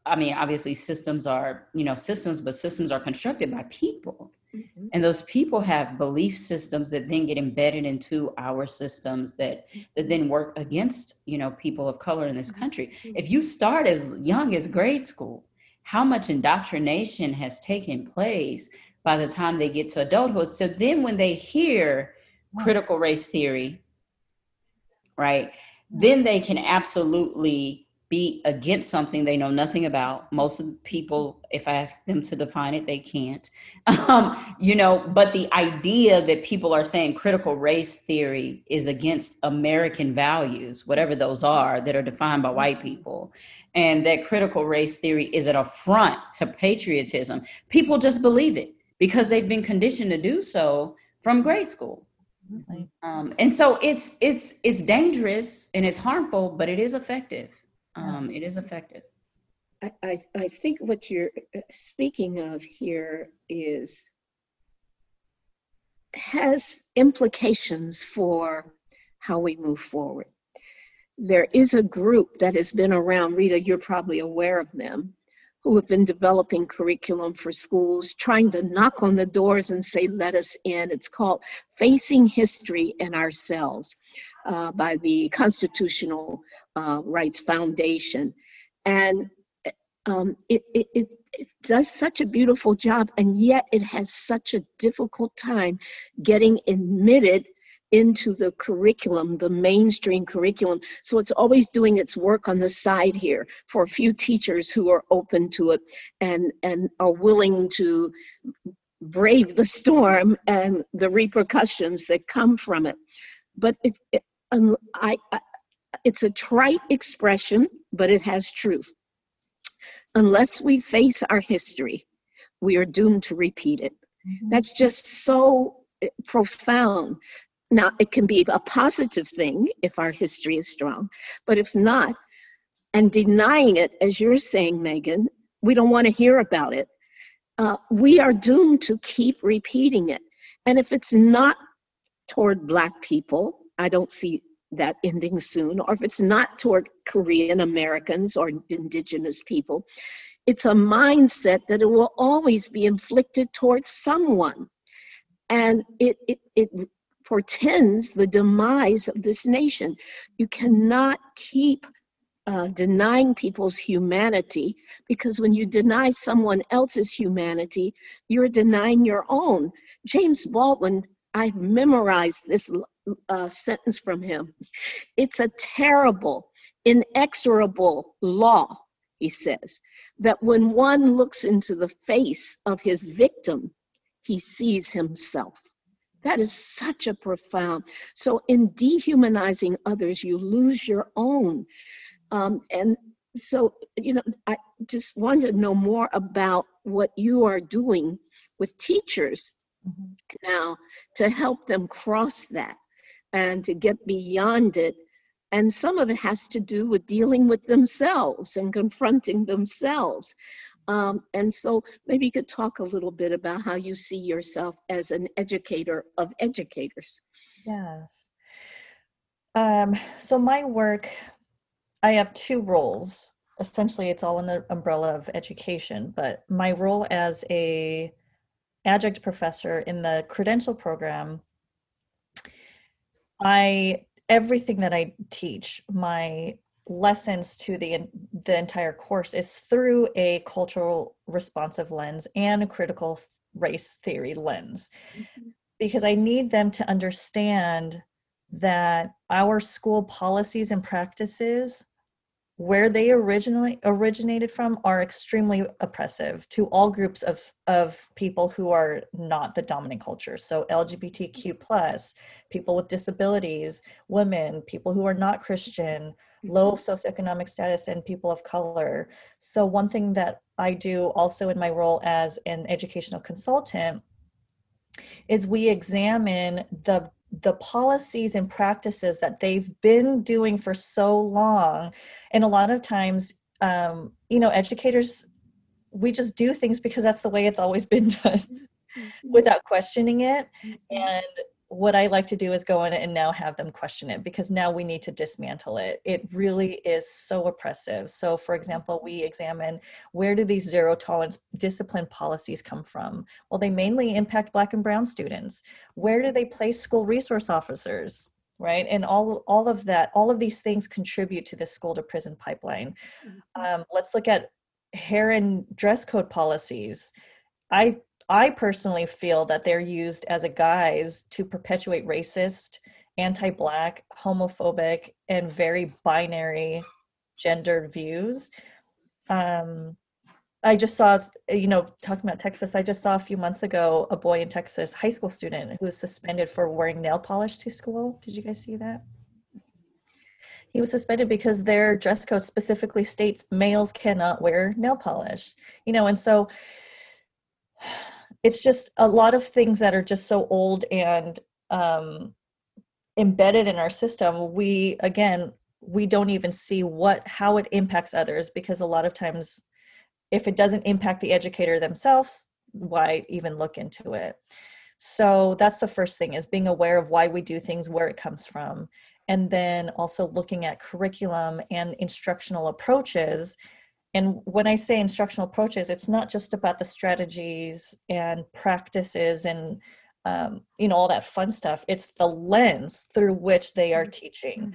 I mean, obviously systems are you know systems, but systems are constructed by people. Mm-hmm. And those people have belief systems that then get embedded into our systems that that then work against, you know, people of color in this mm-hmm. country. Mm-hmm. If you start as young as grade school, how much indoctrination has taken place by the time they get to adulthood. So then when they hear critical race theory, right, then they can absolutely be against something they know nothing about. Most of the people, if I ask them to define it, they can't. Um, you know, but the idea that people are saying critical race theory is against American values, whatever those are that are defined by white people, and that critical race theory is an affront to patriotism, people just believe it because they've been conditioned to do so from grade school. Um, and so it's it's it's dangerous and it's harmful, but it is effective um, it is effective. I, I, I think what you're speaking of here is has implications for how we move forward. There is a group that has been around, Rita, you're probably aware of them, who have been developing curriculum for schools, trying to knock on the doors and say, let us in. It's called Facing History and Ourselves uh, by the Constitutional uh, Rights Foundation. And um, it, it, it, it does such a beautiful job, and yet it has such a difficult time getting admitted into the curriculum, the mainstream curriculum. So it's always doing its work on the side here for a few teachers who are open to it and, and are willing to brave the storm and the repercussions that come from it. But it, it I, I, it's a trite expression, but it has truth. Unless we face our history, we are doomed to repeat it. Mm-hmm. That's just so eh, profound. Now, it can be a positive thing if our history is strong, but if not, and denying it, as you're saying, Megan, we don't want to hear about it. Uh, we are doomed to keep repeating it. And if it's not toward Black people, I don't see that ending soon, or if it's not toward Korean Americans or indigenous people, it's a mindset that it will always be inflicted towards someone. And it, it, it portends the demise of this nation. You cannot keep uh, denying people's humanity because when you deny someone else's humanity, you're denying your own. James Baldwin, I've memorized this uh, sentence from him. It's a terrible, inexorable law. he says, that when one looks into the face of his victim, he sees himself. That is such a profound. So, in dehumanizing others, you lose your own. Um, and so, you know, I just want to know more about what you are doing with teachers mm-hmm. now to help them cross that and to get beyond it. And some of it has to do with dealing with themselves and confronting themselves. Um, and so maybe you could talk a little bit about how you see yourself as an educator of educators. Yes. Um, so my work, I have two roles. Essentially, it's all in the umbrella of education, but my role as a adjunct professor in the credential program, I everything that I teach, my lessons to the the entire course is through a cultural responsive lens and a critical race theory lens mm-hmm. because i need them to understand that our school policies and practices where they originally originated from are extremely oppressive to all groups of of people who are not the dominant culture. So lgbtq plus people with disabilities women people who are not christian low mm-hmm. socioeconomic status and people of color. So one thing that i do also in my role as an educational consultant is we examine the the policies and practices that they've been doing for so long and a lot of times um, you know educators we just do things because that's the way it's always been done mm-hmm. without questioning it mm-hmm. and what I like to do is go in and now have them question it because now we need to dismantle it. It really is so oppressive. So, for example, we examine where do these zero tolerance discipline policies come from? Well, they mainly impact Black and Brown students. Where do they place school resource officers? right and all all of that all of these things contribute to the school to prison pipeline mm-hmm. um, let's look at hair and dress code policies i I personally feel that they're used as a guise to perpetuate racist, anti Black, homophobic, and very binary gendered views. Um, I just saw, you know, talking about Texas, I just saw a few months ago a boy in Texas, high school student, who was suspended for wearing nail polish to school. Did you guys see that? He was suspended because their dress code specifically states males cannot wear nail polish, you know, and so it's just a lot of things that are just so old and um, embedded in our system we again we don't even see what how it impacts others because a lot of times if it doesn't impact the educator themselves why even look into it? So that's the first thing is being aware of why we do things where it comes from and then also looking at curriculum and instructional approaches and when I say instructional approaches, it's not just about the strategies and practices and um, you know all that fun stuff. It's the lens through which they are teaching.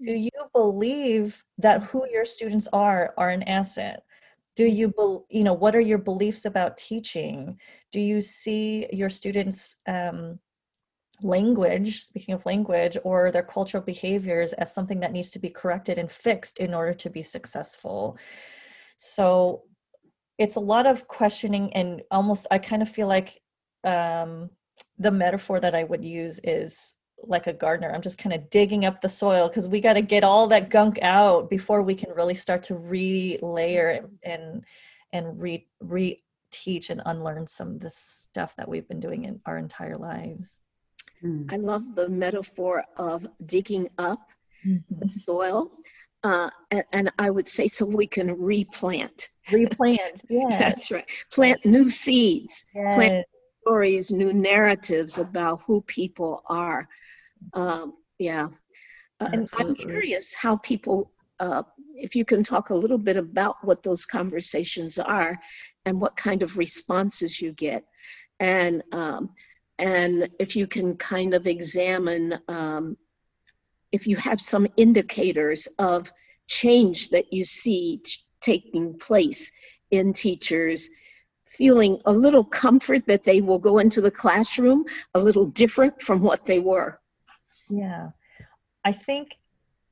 Do you believe that who your students are are an asset? Do you be, you know what are your beliefs about teaching? Do you see your students um, language speaking of language or their cultural behaviors as something that needs to be corrected and fixed in order to be successful so it's a lot of questioning and almost I kind of feel like um, the metaphor that I would use is like a gardener. I'm just kind of digging up the soil because we got to get all that gunk out before we can really start to re-layer and and re re teach and unlearn some of the stuff that we've been doing in our entire lives. I love the metaphor of digging up mm-hmm. the soil uh, and, I would say so we can replant. Replant, yeah. That's right. Plant new seeds, yes. plant stories, new narratives about who people are. Um, yeah. Uh, and I'm curious how people, uh, if you can talk a little bit about what those conversations are and what kind of responses you get. And, um, and if you can kind of examine um, if you have some indicators of change that you see t- taking place in teachers feeling a little comfort that they will go into the classroom a little different from what they were yeah i think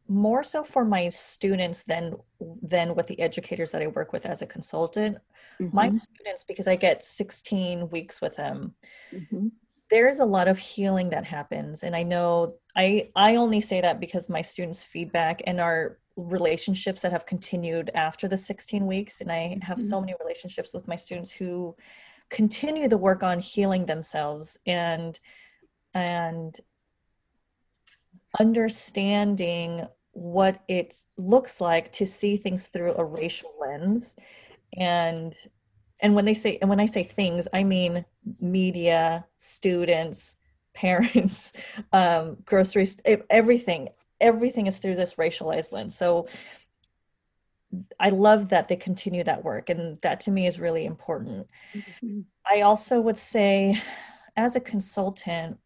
more so for my students than than with the educators that I work with as a consultant. Mm-hmm. My students, because I get 16 weeks with them, mm-hmm. There's a lot of healing that happens. And I know I I only say that because my students' feedback and our relationships that have continued after the 16 weeks. And I have mm-hmm. so many relationships with my students who continue the work on healing themselves and and understanding what it looks like to see things through a racial lens and and when they say and when i say things i mean media students parents um groceries everything everything is through this racialized lens so i love that they continue that work and that to me is really important mm-hmm. i also would say as a consultant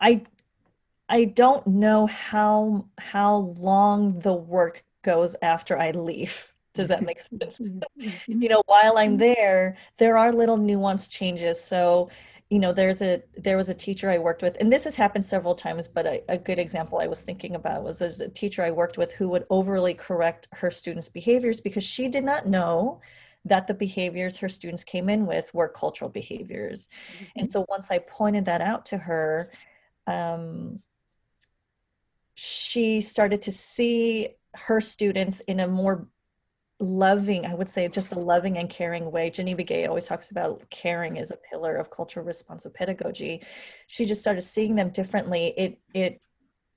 I I don't know how how long the work goes after I leave. Does that make sense? you know, while I'm there, there are little nuanced changes. So, you know, there's a there was a teacher I worked with, and this has happened several times, but a, a good example I was thinking about was there's a teacher I worked with who would overly correct her students' behaviors because she did not know that the behaviors her students came in with were cultural behaviors. Mm-hmm. And so once I pointed that out to her, um, she started to see her students in a more loving, I would say, just a loving and caring way. Geneva Gay always talks about caring as a pillar of cultural responsive pedagogy. She just started seeing them differently. It it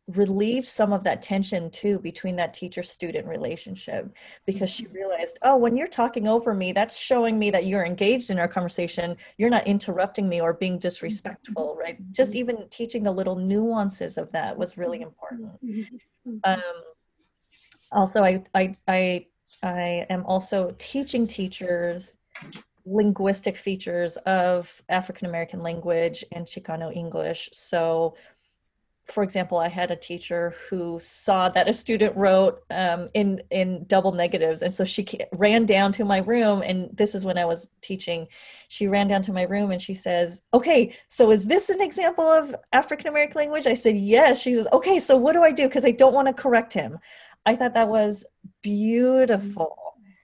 relieved some of that tension too between that teacher student relationship because she mm-hmm. realized oh when you're talking over me that's showing me that you're engaged in our conversation you're not interrupting me or being mm-hmm. disrespectful right just mm-hmm. even teaching the little nuances of that was really important um, also I, I i i am also teaching teachers linguistic features of african american language and chicano english so for example, I had a teacher who saw that a student wrote um, in in double negatives, and so she ran down to my room. And this is when I was teaching. She ran down to my room and she says, "Okay, so is this an example of African American language?" I said, "Yes." She says, "Okay, so what do I do? Because I don't want to correct him." I thought that was beautiful.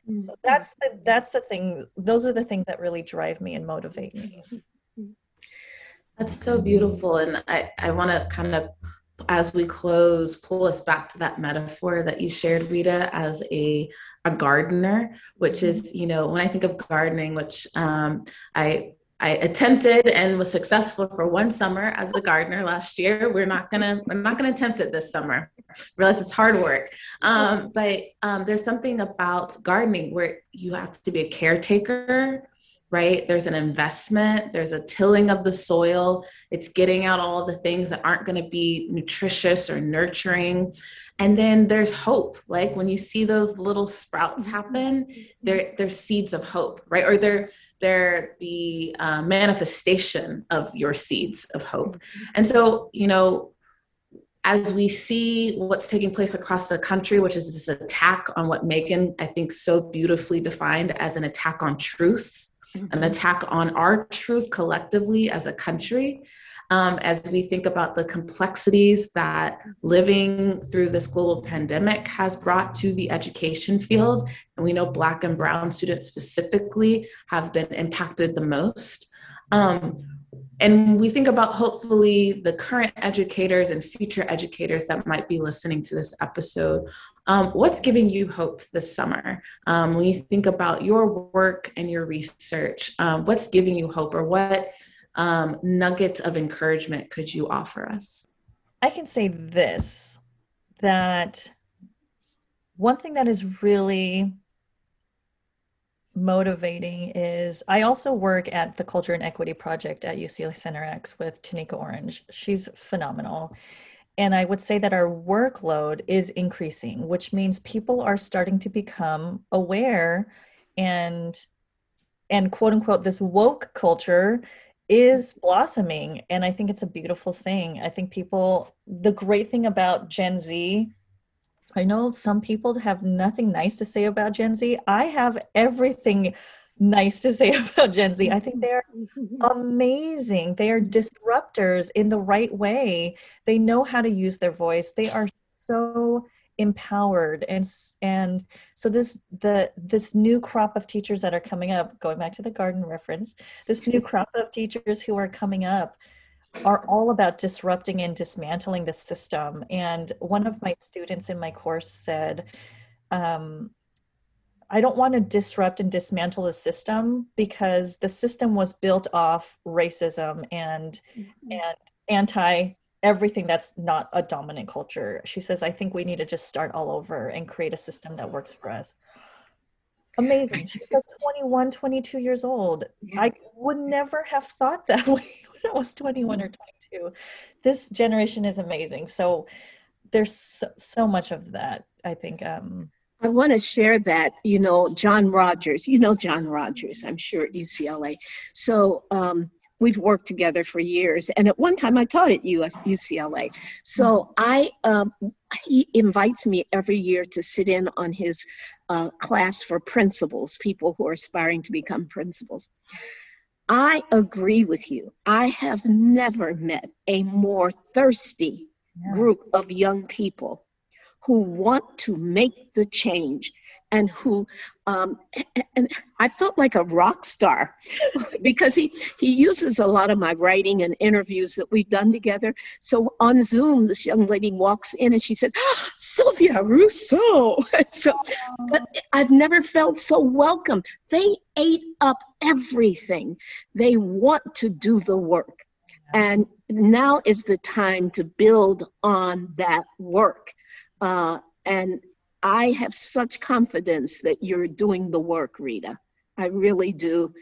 Mm-hmm. So that's the that's the thing. Those are the things that really drive me and motivate me. That's so beautiful. And I, I want to kind of, as we close, pull us back to that metaphor that you shared, Rita, as a, a gardener, which is, mm-hmm. you know, when I think of gardening, which um, I, I attempted and was successful for one summer as a gardener last year. We're not gonna we're not gonna attempt it this summer. I Realize it's hard work, um, but um, there's something about gardening where you have to be a caretaker right? There's an investment, there's a tilling of the soil, it's getting out all the things that aren't going to be nutritious or nurturing. And then there's hope. Like when you see those little sprouts happen, they're, they're seeds of hope, right? Or they're they're the uh, manifestation of your seeds of hope. And so, you know, as we see what's taking place across the country, which is this attack on what Megan, I think, so beautifully defined as an attack on truth, an mm-hmm. attack on our truth collectively as a country. Um, as we think about the complexities that living through this global pandemic has brought to the education field. And we know Black and Brown students specifically have been impacted the most. Um, and we think about hopefully the current educators and future educators that might be listening to this episode um, what's giving you hope this summer? Um, when you think about your work and your research, um, what's giving you hope or what um, nuggets of encouragement could you offer us? I can say this that one thing that is really motivating is I also work at the Culture and Equity Project at UCLA Center X with Tanika Orange. She's phenomenal. And I would say that our workload is increasing, which means people are starting to become aware and and quote unquote this woke culture is blossoming and i think it's a beautiful thing i think people the great thing about gen z i know some people have nothing nice to say about gen z i have everything nice to say about Gen Z. I think they're amazing. They are disruptors in the right way. They know how to use their voice. They are so empowered and and so this the this new crop of teachers that are coming up going back to the garden reference this new crop of teachers who are coming up are all about disrupting and dismantling the system and one of my students in my course said um, I don't want to disrupt and dismantle the system because the system was built off racism and mm-hmm. and anti everything that's not a dominant culture. She says, I think we need to just start all over and create a system that works for us. Amazing. She's like 21, 22 years old. Yeah. I would never have thought that way I was 21 or 22. This generation is amazing. So there's so, so much of that, I think. Um, I want to share that, you know, John Rogers, you know John Rogers, I'm sure at UCLA. So um, we've worked together for years. And at one time I taught at US, UCLA. So I, um, he invites me every year to sit in on his uh, class for principals, people who are aspiring to become principals. I agree with you. I have never met a more thirsty group of young people who want to make the change and who um, and I felt like a rock star because he he uses a lot of my writing and interviews that we've done together. So on Zoom, this young lady walks in and she says, oh, "Sylvia Rousseau." so, but I've never felt so welcome. They ate up everything. They want to do the work, and now is the time to build on that work. Uh, and I have such confidence that you're doing the work, Rita. I really do.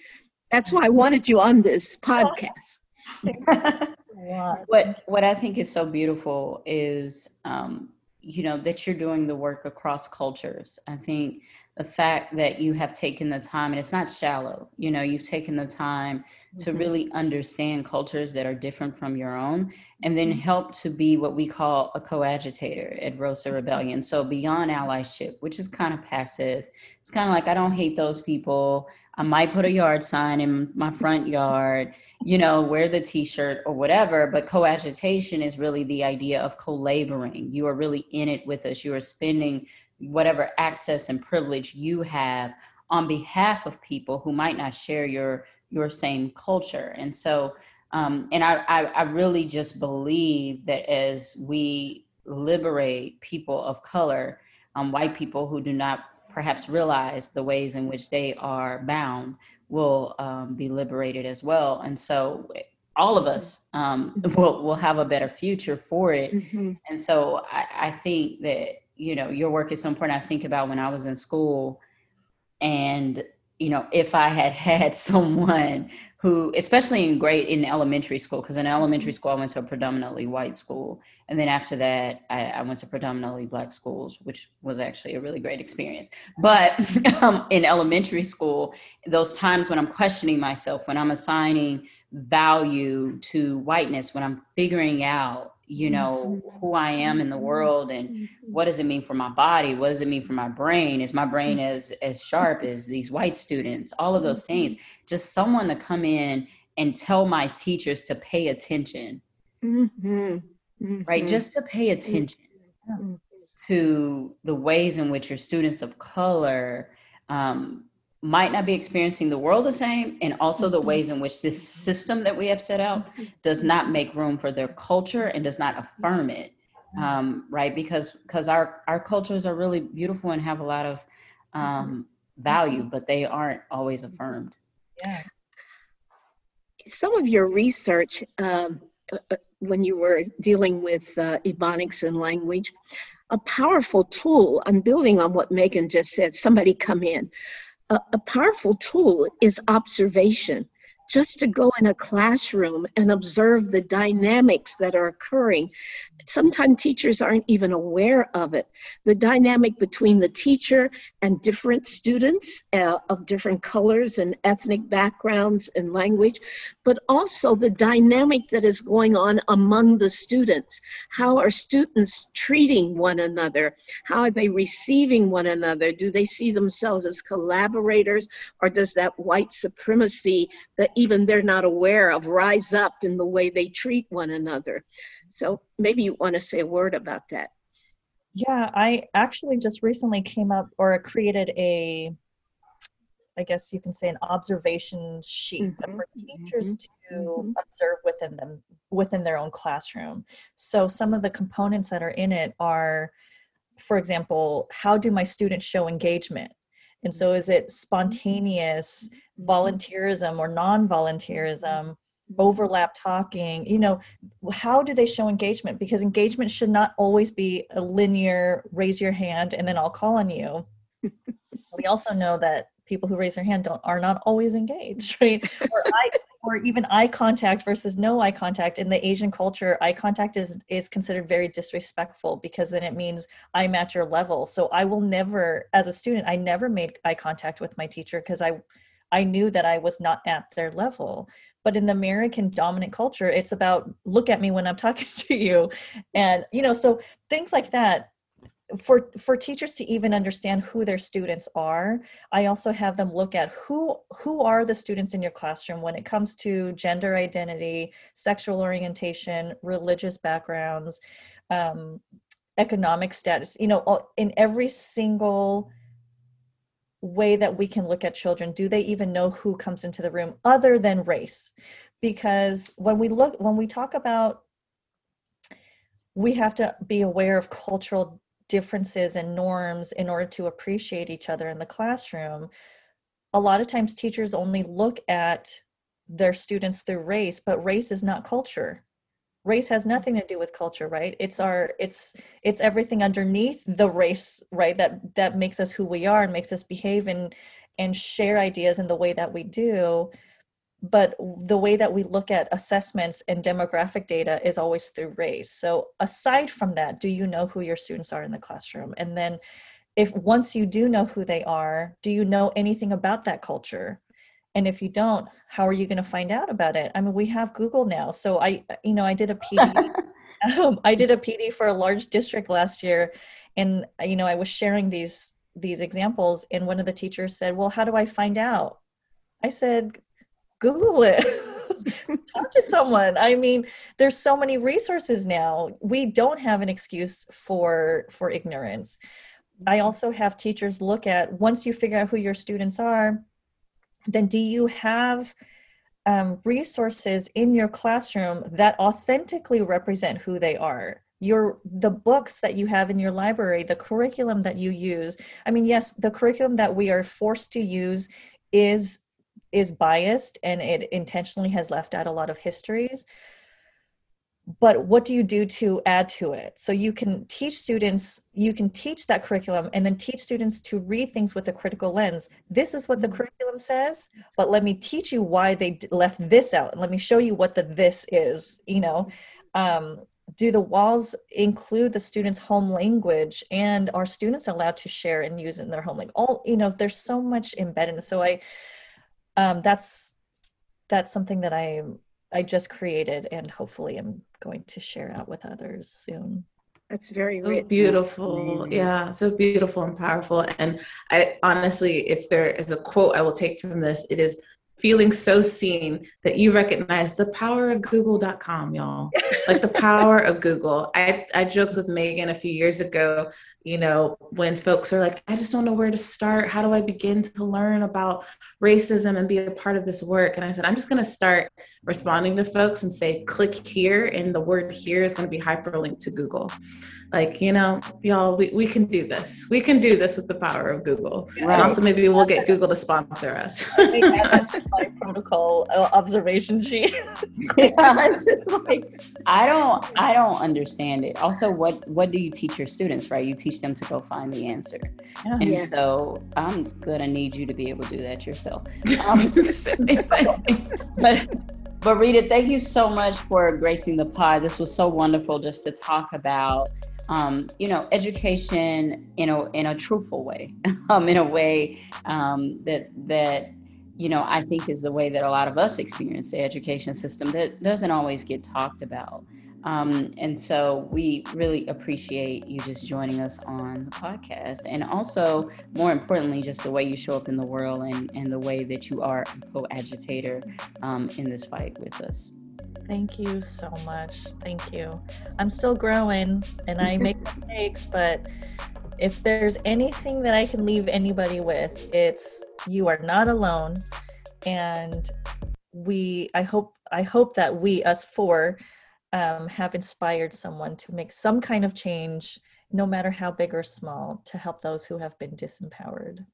That's why I wanted you on this podcast. what what I think is so beautiful is um, you know that you're doing the work across cultures. I think the fact that you have taken the time and it's not shallow you know you've taken the time mm-hmm. to really understand cultures that are different from your own and then mm-hmm. help to be what we call a coagitator at rosa mm-hmm. rebellion so beyond allyship which is kind of passive it's kind of like i don't hate those people i might put a yard sign in my front yard you know wear the t-shirt or whatever but coagitation is really the idea of co-laboring you are really in it with us you are spending whatever access and privilege you have on behalf of people who might not share your your same culture. And so um, and I, I, I really just believe that as we liberate people of color um, white people who do not perhaps realize the ways in which they are bound will um, be liberated as well. And so all of us um, will, will have a better future for it. Mm-hmm. and so I, I think that you know your work is so important i think about when i was in school and you know if i had had someone who especially in grade in elementary school because in elementary school i went to a predominantly white school. And then after that I, I, went to predominantly black schools which was actually a really great experience. But um, in elementary school those times when i'm questioning myself when i'm assigning value to whiteness when i'm figuring out you know mm-hmm. who i am in the world and mm-hmm. what does it mean for my body what does it mean for my brain is my brain mm-hmm. as as sharp as these white students all of those things just someone to come in and tell my teachers to pay attention mm-hmm. Mm-hmm. right just to pay attention mm-hmm. to the ways in which your students of color um, might not be experiencing the world the same and also the mm-hmm. ways in which this system that we have set out mm-hmm. does not make room for their culture and does not affirm it. Mm-hmm. um, right? Because because our our cultures are really beautiful and have a lot of um, value but they aren't always affirmed. Yeah. Some of your research um, uh, uh, when you were dealing with uh, ebonics and language a powerful tool i'm building on what megan just said somebody come in a, a powerful tool is observation. Just to go in a classroom and observe the dynamics that are occurring sometimes teachers aren't even aware of it. The dynamic between the teacher and different students uh, of different colors and ethnic backgrounds and language, but also the dynamic that is going on among the students. How are students treating one another? How are they receiving one another? Do they see themselves as collaborators or does that white supremacy that even they're not aware of rise up in the way they treat one another? So maybe you want to say a word about that. Yeah, I actually just recently came up or created a, I guess you can say an observation sheet mm-hmm. for teachers mm-hmm. to mm-hmm. observe within them within their own classroom. So some of the components that are in it are, for example, how do my students show engagement? And so is it spontaneous mm-hmm. volunteerism or non-volunteerism? Overlap talking you know how do they show engagement? Because engagement should not always be a linear raise your hand and then i'll call on you. We also know that people who raise their hand don't are not always engaged right? Or eye, or even eye contact versus no eye contact. In the asian culture eye contact is is considered very disrespectful because then it means i'm at your level. So i will never as a student i never made eye contact with my teacher because i i knew that i was not at their level. But in the american dominant culture it's about look at me when i'm talking to you. And you know so things like that for for teachers to even understand who their students are i also have them look at who who are the students in your classroom when it comes to gender identity sexual orientation religious backgrounds um, economic status you know in every single way that we can look at children. Do they even know who comes into the room other than race? Because when we look when we talk about we have to be aware of cultural differences and norms in order to appreciate each other in the classroom. A lot of times teachers only look at their students through race but race is not culture race has nothing to do with culture right? It's our it's it's everything underneath the race right? That that makes us who we are and makes us behave and and share ideas in the way that we do. But the way that we look at assessments and demographic data is always through race. So aside from that do you know who your students are in the classroom? And then if once you do know who they are do you know anything about that culture and if you don't how are you going to find out about it? I mean we have google now so i uh, you know i did a pd um, i did a pd for a large district last year and uh, you know i was sharing these these examples and one of the teachers said well how do i find out? I said google it. Talk to someone. I mean there's so many resources now. We don't have an excuse for for ignorance. I mm-hmm. also have teachers look at once you figure out who your students are then do you have um, resources in your classroom that authentically represent who they are? Your the books that you have in your library the curriculum that you use i mean yes the curriculum that we are forced to use is is biased and it intentionally has left out a lot of histories but what do you do to add to it? So you can teach students you can teach that curriculum and then teach students to read things with a critical lens. This is what the mm-hmm. curriculum says but let me teach you why they left this out and let me show you what the this is you know? Um, do the walls include the students home language and are students allowed to share and use in their home? Language all you know there's so much embedded so i um, that's that's something that i I just created and hopefully I'm going to share out with others soon. That's very oh, rich. So beautiful. Yeah, so beautiful and powerful. And I honestly, if there is a quote I will take from this, it is feeling so seen that you recognize the power of google.com y'all like the power of google i i joked with megan a few years ago you know, when folks are like, I just don't know where to start. How do I begin to learn about racism and be a part of this work? And I said, I'm just going to start responding to folks and say, click here. And the word here is going to be hyperlinked to Google like you know y'all we, we can do this. We can do this with the power of google. Right. and also maybe we'll get google to sponsor us. My protocol uh, observation sheet. Yeah it's just like i don't i don't understand it. Also what what do you teach your students right? You teach them to go find the answer. Yeah. and yeah. so i'm gonna need you to be able to do that yourself. Um, but but Rita, thank you so much for gracing the pod. This was so wonderful just to talk about, um, you know, education in a in a truthful way, um, in a way um, that that you know I think is the way that a lot of us experience the education system that doesn't always get talked about. Um, and so we really appreciate you just joining us on the podcast. And also, more importantly, just the way you show up in the world and, and the way that you are a co agitator um, in this fight with us. Thank you so much. Thank you. I'm still growing and I make mistakes, but if there's anything that I can leave anybody with, it's you are not alone. And we, I hope, I hope that we, us four, um, have inspired someone to make some kind of change, no matter how big or small, to help those who have been disempowered.